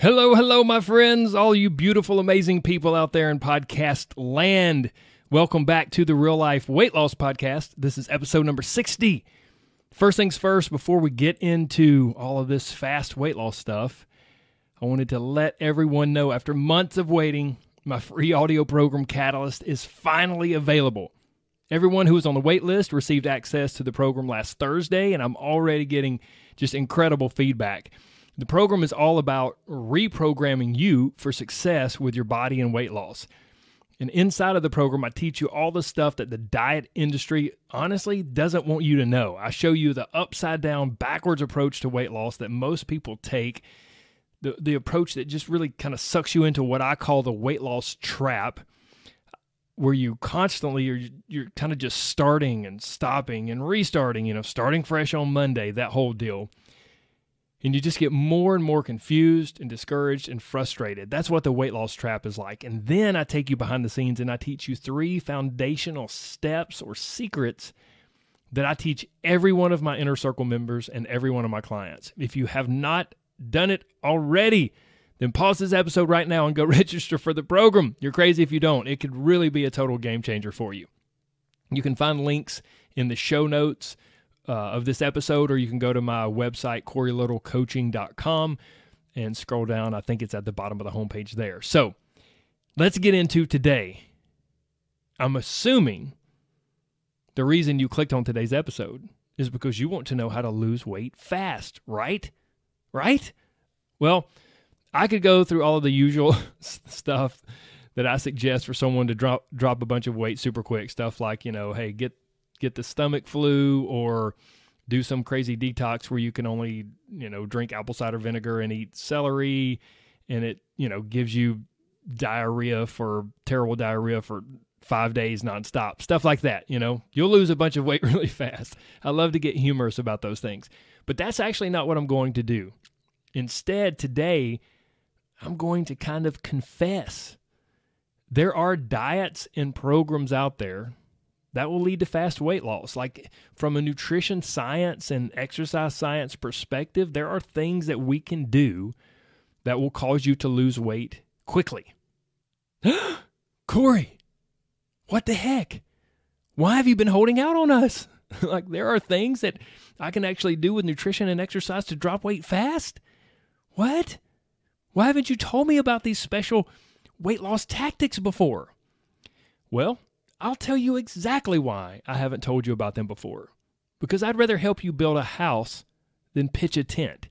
Hello, hello, my friends, all you beautiful, amazing people out there in podcast land. Welcome back to the Real Life Weight Loss Podcast. This is episode number 60. First things first, before we get into all of this fast weight loss stuff, I wanted to let everyone know after months of waiting, my free audio program Catalyst is finally available. Everyone who was on the wait list received access to the program last Thursday, and I'm already getting just incredible feedback. The program is all about reprogramming you for success with your body and weight loss. And inside of the program, I teach you all the stuff that the diet industry honestly doesn't want you to know. I show you the upside down, backwards approach to weight loss that most people take, the, the approach that just really kind of sucks you into what I call the weight loss trap, where you constantly you're, you're kind of just starting and stopping and restarting, you know, starting fresh on Monday, that whole deal and you just get more and more confused and discouraged and frustrated. That's what the weight loss trap is like. And then I take you behind the scenes and I teach you three foundational steps or secrets that I teach every one of my inner circle members and every one of my clients. If you have not done it already, then pause this episode right now and go register for the program. You're crazy if you don't. It could really be a total game changer for you. You can find links in the show notes uh, of this episode, or you can go to my website, CoreyLittleCoaching.com, and scroll down. I think it's at the bottom of the homepage there. So let's get into today. I'm assuming the reason you clicked on today's episode is because you want to know how to lose weight fast, right? Right? Well, I could go through all of the usual stuff that I suggest for someone to drop drop a bunch of weight super quick. Stuff like, you know, hey, get get the stomach flu or do some crazy detox where you can only, you know, drink apple cider vinegar and eat celery and it, you know, gives you diarrhea for terrible diarrhea for five days nonstop. Stuff like that, you know. You'll lose a bunch of weight really fast. I love to get humorous about those things. But that's actually not what I'm going to do. Instead, today, I'm going to kind of confess. There are diets and programs out there that will lead to fast weight loss. Like from a nutrition science and exercise science perspective, there are things that we can do that will cause you to lose weight quickly. Corey, what the heck? Why have you been holding out on us? like there are things that I can actually do with nutrition and exercise to drop weight fast? What? Why haven't you told me about these special weight loss tactics before? Well, I'll tell you exactly why I haven't told you about them before. Because I'd rather help you build a house than pitch a tent.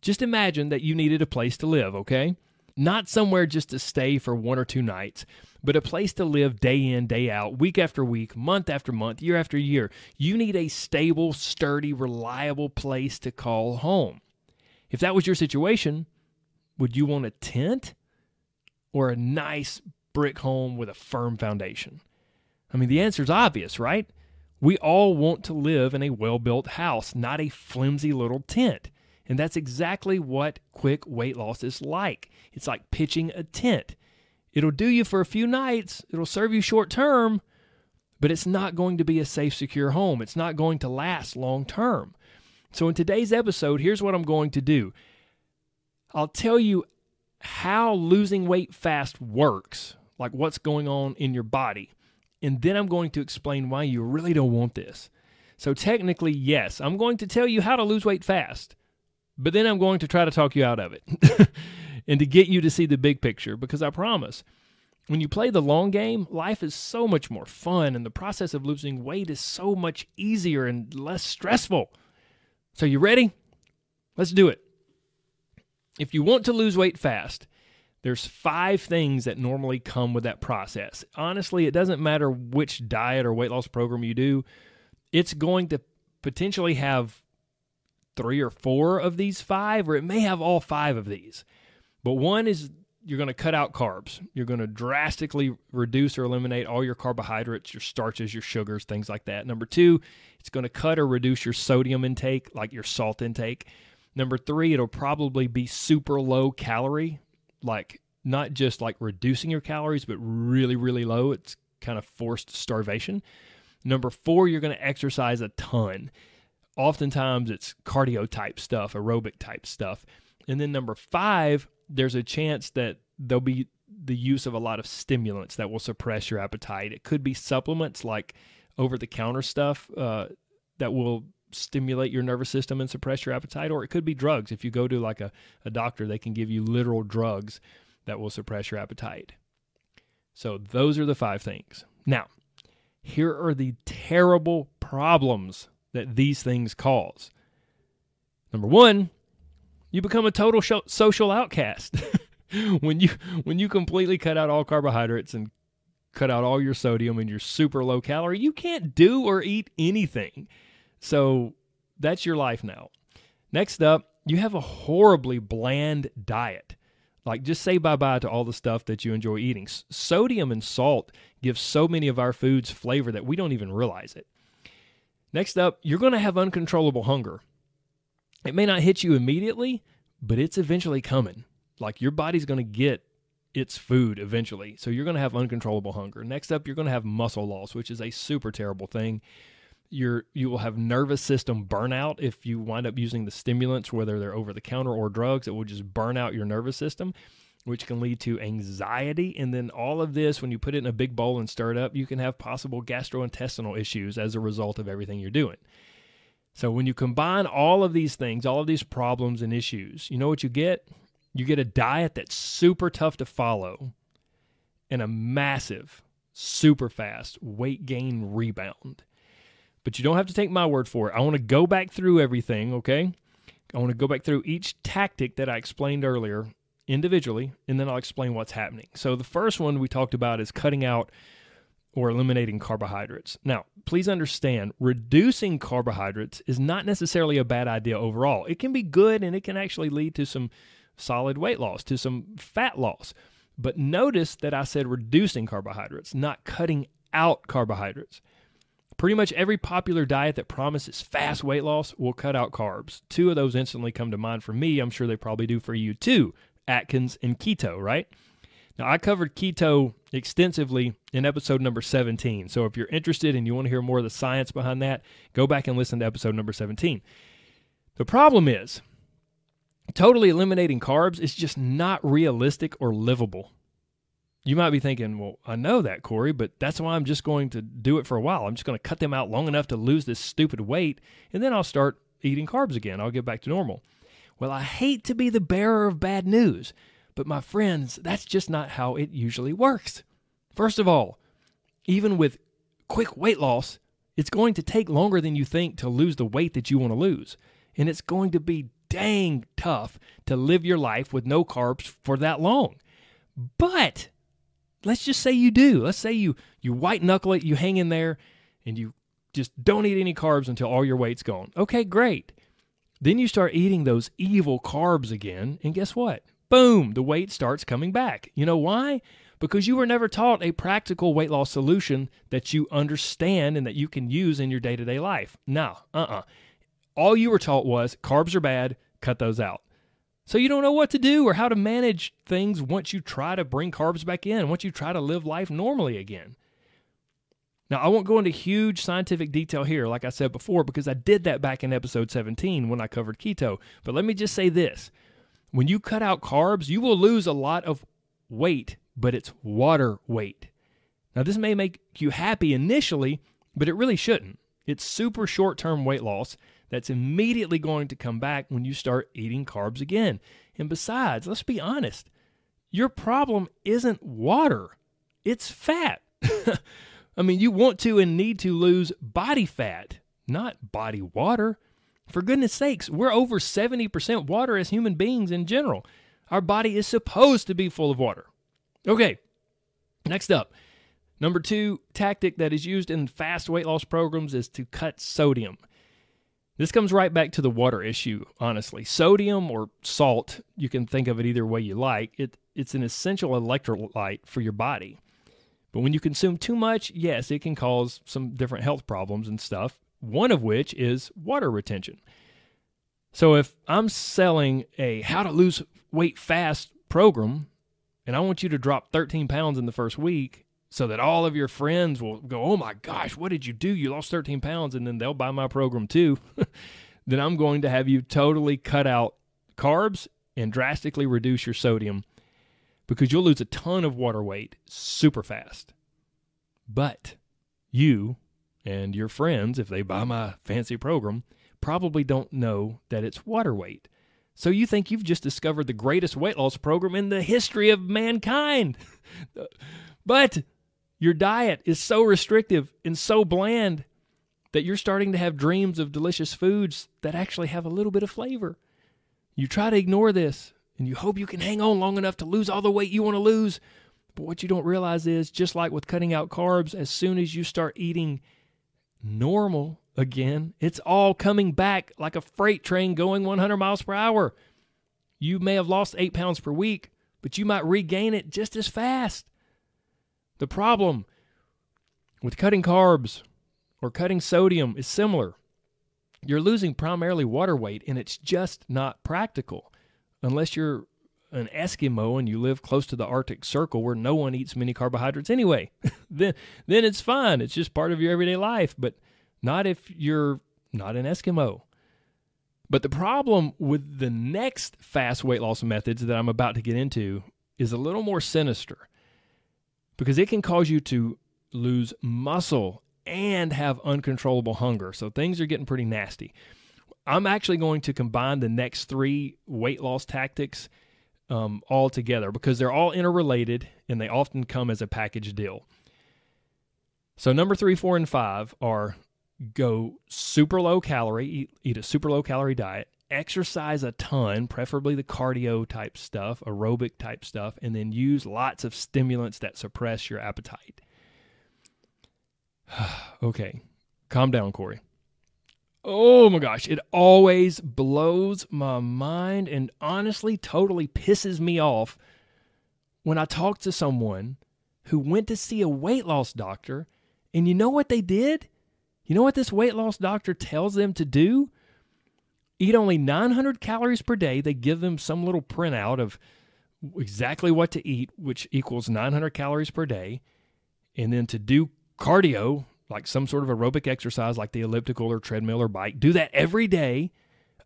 Just imagine that you needed a place to live, okay? Not somewhere just to stay for one or two nights, but a place to live day in, day out, week after week, month after month, year after year. You need a stable, sturdy, reliable place to call home. If that was your situation, would you want a tent or a nice, brick home with a firm foundation? I mean, the answer is obvious, right? We all want to live in a well built house, not a flimsy little tent. And that's exactly what quick weight loss is like. It's like pitching a tent. It'll do you for a few nights, it'll serve you short term, but it's not going to be a safe, secure home. It's not going to last long term. So, in today's episode, here's what I'm going to do I'll tell you how losing weight fast works like what's going on in your body. And then I'm going to explain why you really don't want this. So, technically, yes, I'm going to tell you how to lose weight fast, but then I'm going to try to talk you out of it and to get you to see the big picture because I promise. When you play the long game, life is so much more fun and the process of losing weight is so much easier and less stressful. So, you ready? Let's do it. If you want to lose weight fast, there's five things that normally come with that process. Honestly, it doesn't matter which diet or weight loss program you do, it's going to potentially have three or four of these five, or it may have all five of these. But one is you're going to cut out carbs. You're going to drastically reduce or eliminate all your carbohydrates, your starches, your sugars, things like that. Number two, it's going to cut or reduce your sodium intake, like your salt intake. Number three, it'll probably be super low calorie, like not just like reducing your calories, but really, really low. It's kind of forced starvation. Number four, you're going to exercise a ton. Oftentimes, it's cardio type stuff, aerobic type stuff. And then number five, there's a chance that there'll be the use of a lot of stimulants that will suppress your appetite. It could be supplements like over the counter stuff uh, that will stimulate your nervous system and suppress your appetite, or it could be drugs. If you go to like a, a doctor, they can give you literal drugs that will suppress your appetite. So, those are the five things. Now, here are the terrible problems that these things cause. Number one, you become a total social outcast. when you when you completely cut out all carbohydrates and cut out all your sodium and you're super low calorie, you can't do or eat anything. So that's your life now. Next up, you have a horribly bland diet. Like, just say bye bye to all the stuff that you enjoy eating. S- sodium and salt give so many of our foods flavor that we don't even realize it. Next up, you're going to have uncontrollable hunger. It may not hit you immediately, but it's eventually coming. Like, your body's going to get its food eventually. So, you're going to have uncontrollable hunger. Next up, you're going to have muscle loss, which is a super terrible thing you're you will have nervous system burnout if you wind up using the stimulants whether they're over the counter or drugs it will just burn out your nervous system which can lead to anxiety. And then all of this when you put it in a big bowl and stir it up you can have possible gastrointestinal issues as a result of everything you're doing. So when you combine all of these things all of these problems and issues you know what you get? You get a diet that's super tough to follow and a massive super fast weight gain rebound but you don't have to take my word for it. I want to go back through everything, okay? I want to go back through each tactic that I explained earlier individually, and then I'll explain what's happening. So, the first one we talked about is cutting out or eliminating carbohydrates. Now, please understand, reducing carbohydrates is not necessarily a bad idea overall. It can be good and it can actually lead to some solid weight loss, to some fat loss. But notice that I said reducing carbohydrates, not cutting out carbohydrates. Pretty much every popular diet that promises fast weight loss will cut out carbs. Two of those instantly come to mind for me. I'm sure they probably do for you too Atkins and keto, right? Now, I covered keto extensively in episode number 17. So if you're interested and you want to hear more of the science behind that, go back and listen to episode number 17. The problem is, totally eliminating carbs is just not realistic or livable. You might be thinking, well, I know that, Corey, but that's why I'm just going to do it for a while. I'm just going to cut them out long enough to lose this stupid weight, and then I'll start eating carbs again. I'll get back to normal. Well, I hate to be the bearer of bad news, but my friends, that's just not how it usually works. First of all, even with quick weight loss, it's going to take longer than you think to lose the weight that you want to lose. And it's going to be dang tough to live your life with no carbs for that long. But let's just say you do. Let's say you you white knuckle it, you hang in there, and you just don't eat any carbs until all your weight's gone. Okay, great. Then you start eating those evil carbs again, and guess what? Boom, the weight starts coming back. You know why? Because you were never taught a practical weight loss solution that you understand and that you can use in your day to day life. No, uh uh-uh. uh. All you were taught was carbs are bad, cut those out. So you don't know what to do or how to manage things once you try to bring carbs back in, once you try to live life normally again. Now, I won't go into huge scientific detail here, like I said before, because I did that back in episode 17 when I covered keto. But let me just say this when you cut out carbs, you will lose a lot of weight, but it's water weight. Now, this may make you happy initially, but it really shouldn't. It's super short term weight loss that's immediately going to come back when you start eating carbs again. And besides, let's be honest, your problem isn't water, it's fat. I mean, you want to and need to lose body fat, not body water. For goodness sakes, we're over 70% water as human beings in general. Our body is supposed to be full of water. Okay, next up. Number two tactic that is used in fast weight loss programs is to cut sodium. This comes right back to the water issue, honestly. Sodium or salt, you can think of it either way you like. It, it's an essential electrolyte for your body. But when you consume too much, yes, it can cause some different health problems and stuff, one of which is water retention. So if I'm selling a how to lose weight fast program and I want you to drop 13 pounds in the first week so that all of your friends will go, Oh my gosh, what did you do? You lost 13 pounds, and then they'll buy my program too. then I'm going to have you totally cut out carbs and drastically reduce your sodium because you'll lose a ton of water weight super fast. But you and your friends, if they buy my fancy program, probably don't know that it's water weight. So you think you've just discovered the greatest weight loss program in the history of mankind. but your diet is so restrictive and so bland that you're starting to have dreams of delicious foods that actually have a little bit of flavor. You try to ignore this and you hope you can hang on long enough to lose all the weight you want to lose. But what you don't realize is just like with cutting out carbs, as soon as you start eating normal again, it's all coming back like a freight train going 100 miles per hour. You may have lost eight pounds per week, but you might regain it just as fast. The problem with cutting carbs or cutting sodium is similar. You're losing primarily water weight, and it's just not practical unless you're an Eskimo and you live close to the Arctic Circle where no one eats many carbohydrates anyway. then, then it's fine. It's just part of your everyday life, but not if you're not an Eskimo. But the problem with the next fast weight loss methods that I'm about to get into is a little more sinister because it can cause you to lose muscle and have uncontrollable hunger. So things are getting pretty nasty. I'm actually going to combine the next three weight loss tactics um, all together because they're all interrelated and they often come as a package deal. So, number three, four, and five are go super low calorie, eat, eat a super low calorie diet, exercise a ton, preferably the cardio type stuff, aerobic type stuff, and then use lots of stimulants that suppress your appetite. okay, calm down, Corey. Oh my gosh, it always blows my mind and honestly totally pisses me off when I talk to someone who went to see a weight loss doctor and you know what they did? You know what this weight loss doctor tells them to do? Eat only 900 calories per day. They give them some little printout of exactly what to eat, which equals 900 calories per day. And then to do cardio, like some sort of aerobic exercise, like the elliptical or treadmill or bike, do that every day.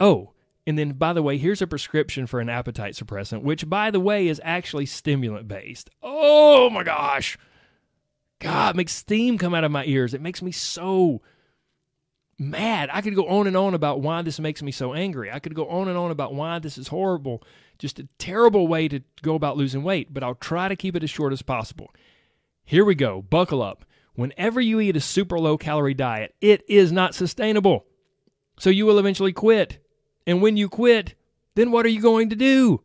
Oh, and then by the way, here's a prescription for an appetite suppressant, which by the way is actually stimulant based. Oh my gosh. God, makes steam come out of my ears. It makes me so mad. I could go on and on about why this makes me so angry. I could go on and on about why this is horrible. Just a terrible way to go about losing weight, but I'll try to keep it as short as possible. Here we go. Buckle up. Whenever you eat a super low calorie diet, it is not sustainable. So you will eventually quit. And when you quit, then what are you going to do?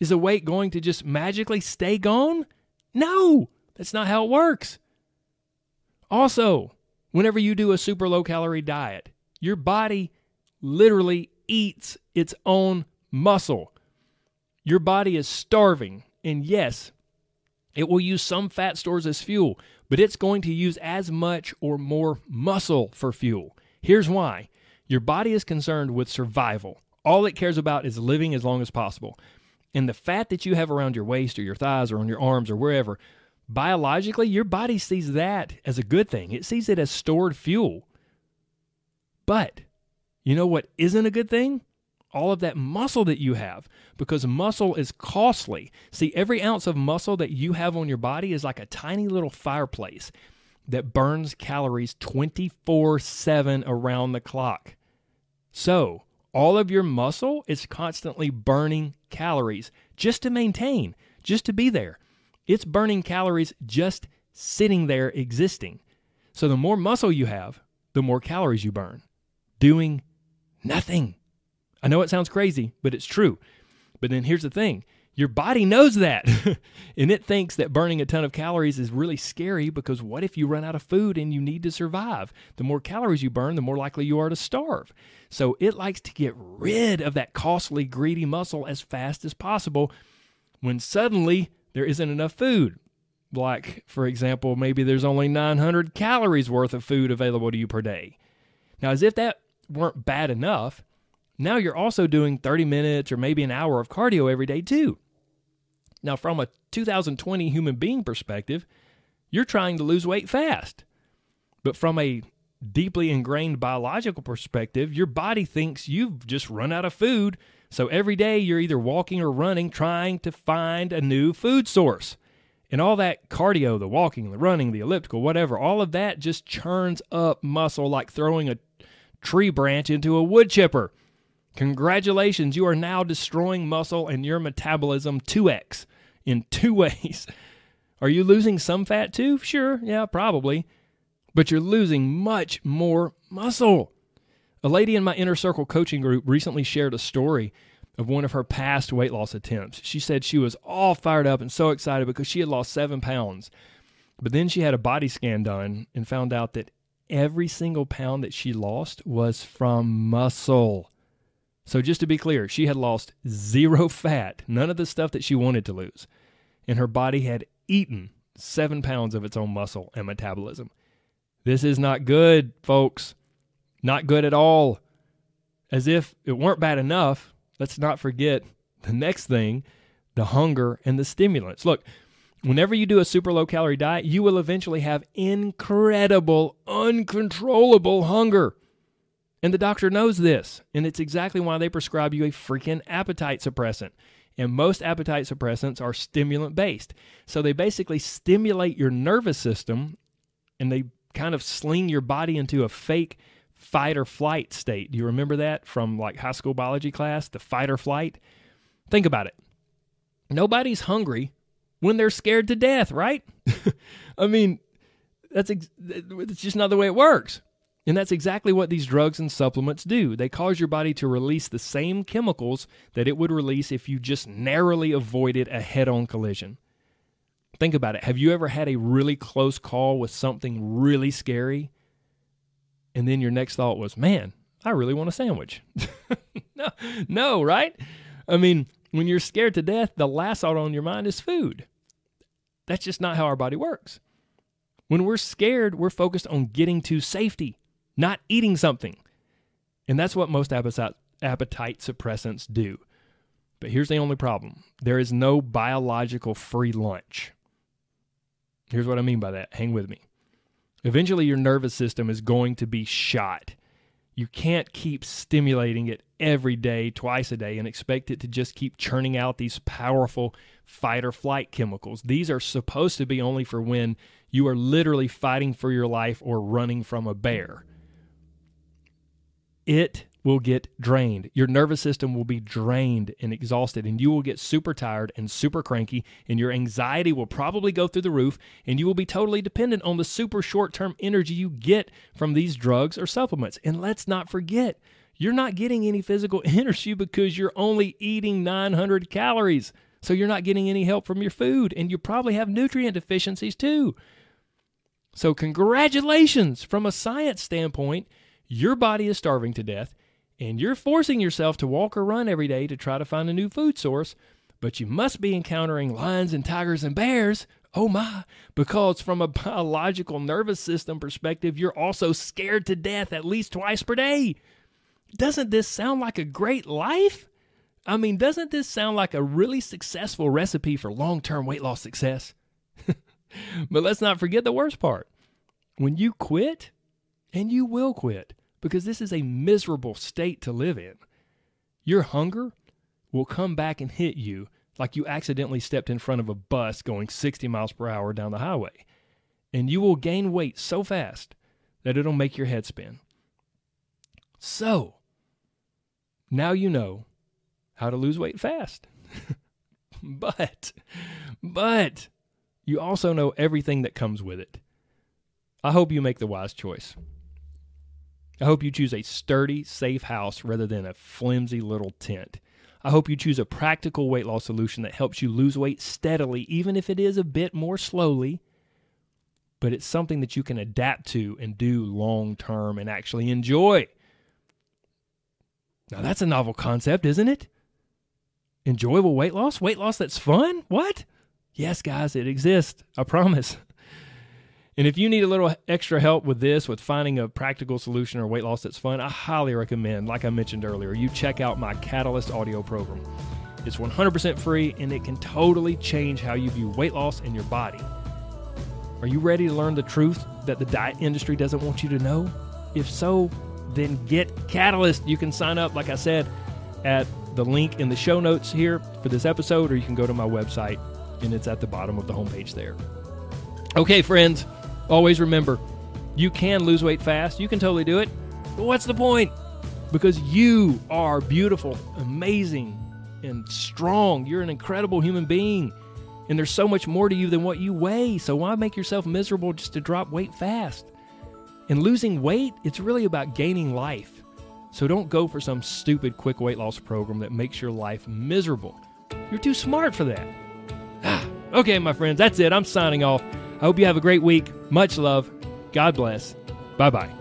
Is the weight going to just magically stay gone? No, that's not how it works. Also, whenever you do a super low calorie diet, your body literally eats its own muscle. Your body is starving. And yes, it will use some fat stores as fuel, but it's going to use as much or more muscle for fuel. Here's why your body is concerned with survival. All it cares about is living as long as possible. And the fat that you have around your waist or your thighs or on your arms or wherever biologically, your body sees that as a good thing. It sees it as stored fuel. But you know what isn't a good thing? All of that muscle that you have, because muscle is costly. See, every ounce of muscle that you have on your body is like a tiny little fireplace that burns calories 24 7 around the clock. So, all of your muscle is constantly burning calories just to maintain, just to be there. It's burning calories just sitting there existing. So the more muscle you have, the more calories you burn. Doing nothing. I know it sounds crazy, but it's true. But then here's the thing Your body knows that. and it thinks that burning a ton of calories is really scary because what if you run out of food and you need to survive? The more calories you burn, the more likely you are to starve. So it likes to get rid of that costly, greedy muscle as fast as possible when suddenly there isn't enough food. Like, for example, maybe there's only 900 calories worth of food available to you per day. Now, as if that weren't bad enough, now you're also doing 30 minutes or maybe an hour of cardio every day, too. Now, from a 2020 human being perspective, you're trying to lose weight fast. But from a deeply ingrained biological perspective, your body thinks you've just run out of food. So every day you're either walking or running trying to find a new food source. And all that cardio, the walking, the running, the elliptical, whatever, all of that just churns up muscle like throwing a tree branch into a wood chipper. Congratulations, you are now destroying muscle and your metabolism 2x in two ways. Are you losing some fat too? Sure, yeah, probably. But you're losing much more muscle. A lady in my inner circle coaching group recently shared a story of one of her past weight loss attempts. She said she was all fired up and so excited because she had lost seven pounds. But then she had a body scan done and found out that every single pound that she lost was from muscle. So, just to be clear, she had lost zero fat, none of the stuff that she wanted to lose. And her body had eaten seven pounds of its own muscle and metabolism. This is not good, folks. Not good at all. As if it weren't bad enough, let's not forget the next thing the hunger and the stimulants. Look, whenever you do a super low calorie diet, you will eventually have incredible, uncontrollable hunger. And the doctor knows this, and it's exactly why they prescribe you a freaking appetite suppressant. And most appetite suppressants are stimulant based. So they basically stimulate your nervous system and they kind of sling your body into a fake fight or flight state. Do you remember that from like high school biology class? The fight or flight? Think about it. Nobody's hungry when they're scared to death, right? I mean, that's ex- it's just not the way it works. And that's exactly what these drugs and supplements do. They cause your body to release the same chemicals that it would release if you just narrowly avoided a head on collision. Think about it. Have you ever had a really close call with something really scary? And then your next thought was, man, I really want a sandwich. no, no, right? I mean, when you're scared to death, the last thought on your mind is food. That's just not how our body works. When we're scared, we're focused on getting to safety, not eating something. And that's what most appetite, appetite suppressants do. But here's the only problem there is no biological free lunch. Here's what I mean by that. Hang with me. Eventually, your nervous system is going to be shot. You can't keep stimulating it every day, twice a day, and expect it to just keep churning out these powerful fight or flight chemicals. These are supposed to be only for when you are literally fighting for your life or running from a bear. It will get drained. Your nervous system will be drained and exhausted, and you will get super tired and super cranky, and your anxiety will probably go through the roof, and you will be totally dependent on the super short term energy you get from these drugs or supplements. And let's not forget, you're not getting any physical energy because you're only eating 900 calories. So you're not getting any help from your food, and you probably have nutrient deficiencies too. So, congratulations! From a science standpoint, your body is starving to death and you're forcing yourself to walk or run every day to try to find a new food source, but you must be encountering lions and tigers and bears. Oh my, because from a biological nervous system perspective, you're also scared to death at least twice per day. Doesn't this sound like a great life? I mean, doesn't this sound like a really successful recipe for long term weight loss success? but let's not forget the worst part. When you quit, and you will quit, because this is a miserable state to live in. Your hunger will come back and hit you like you accidentally stepped in front of a bus going 60 miles per hour down the highway. And you will gain weight so fast that it'll make your head spin. So, now you know how to lose weight fast. but, but, you also know everything that comes with it. I hope you make the wise choice. I hope you choose a sturdy, safe house rather than a flimsy little tent. I hope you choose a practical weight loss solution that helps you lose weight steadily, even if it is a bit more slowly. But it's something that you can adapt to and do long term and actually enjoy. Now, that's a novel concept, isn't it? Enjoyable weight loss? Weight loss that's fun? What? Yes, guys, it exists. I promise. And if you need a little extra help with this, with finding a practical solution or weight loss that's fun, I highly recommend, like I mentioned earlier, you check out my Catalyst audio program. It's 100% free and it can totally change how you view weight loss in your body. Are you ready to learn the truth that the diet industry doesn't want you to know? If so, then get Catalyst. You can sign up, like I said, at the link in the show notes here for this episode, or you can go to my website and it's at the bottom of the homepage there. Okay, friends. Always remember, you can lose weight fast. You can totally do it. But what's the point? Because you are beautiful, amazing, and strong. You're an incredible human being. And there's so much more to you than what you weigh. So why make yourself miserable just to drop weight fast? And losing weight, it's really about gaining life. So don't go for some stupid quick weight loss program that makes your life miserable. You're too smart for that. okay, my friends, that's it. I'm signing off. I hope you have a great week. Much love. God bless. Bye bye.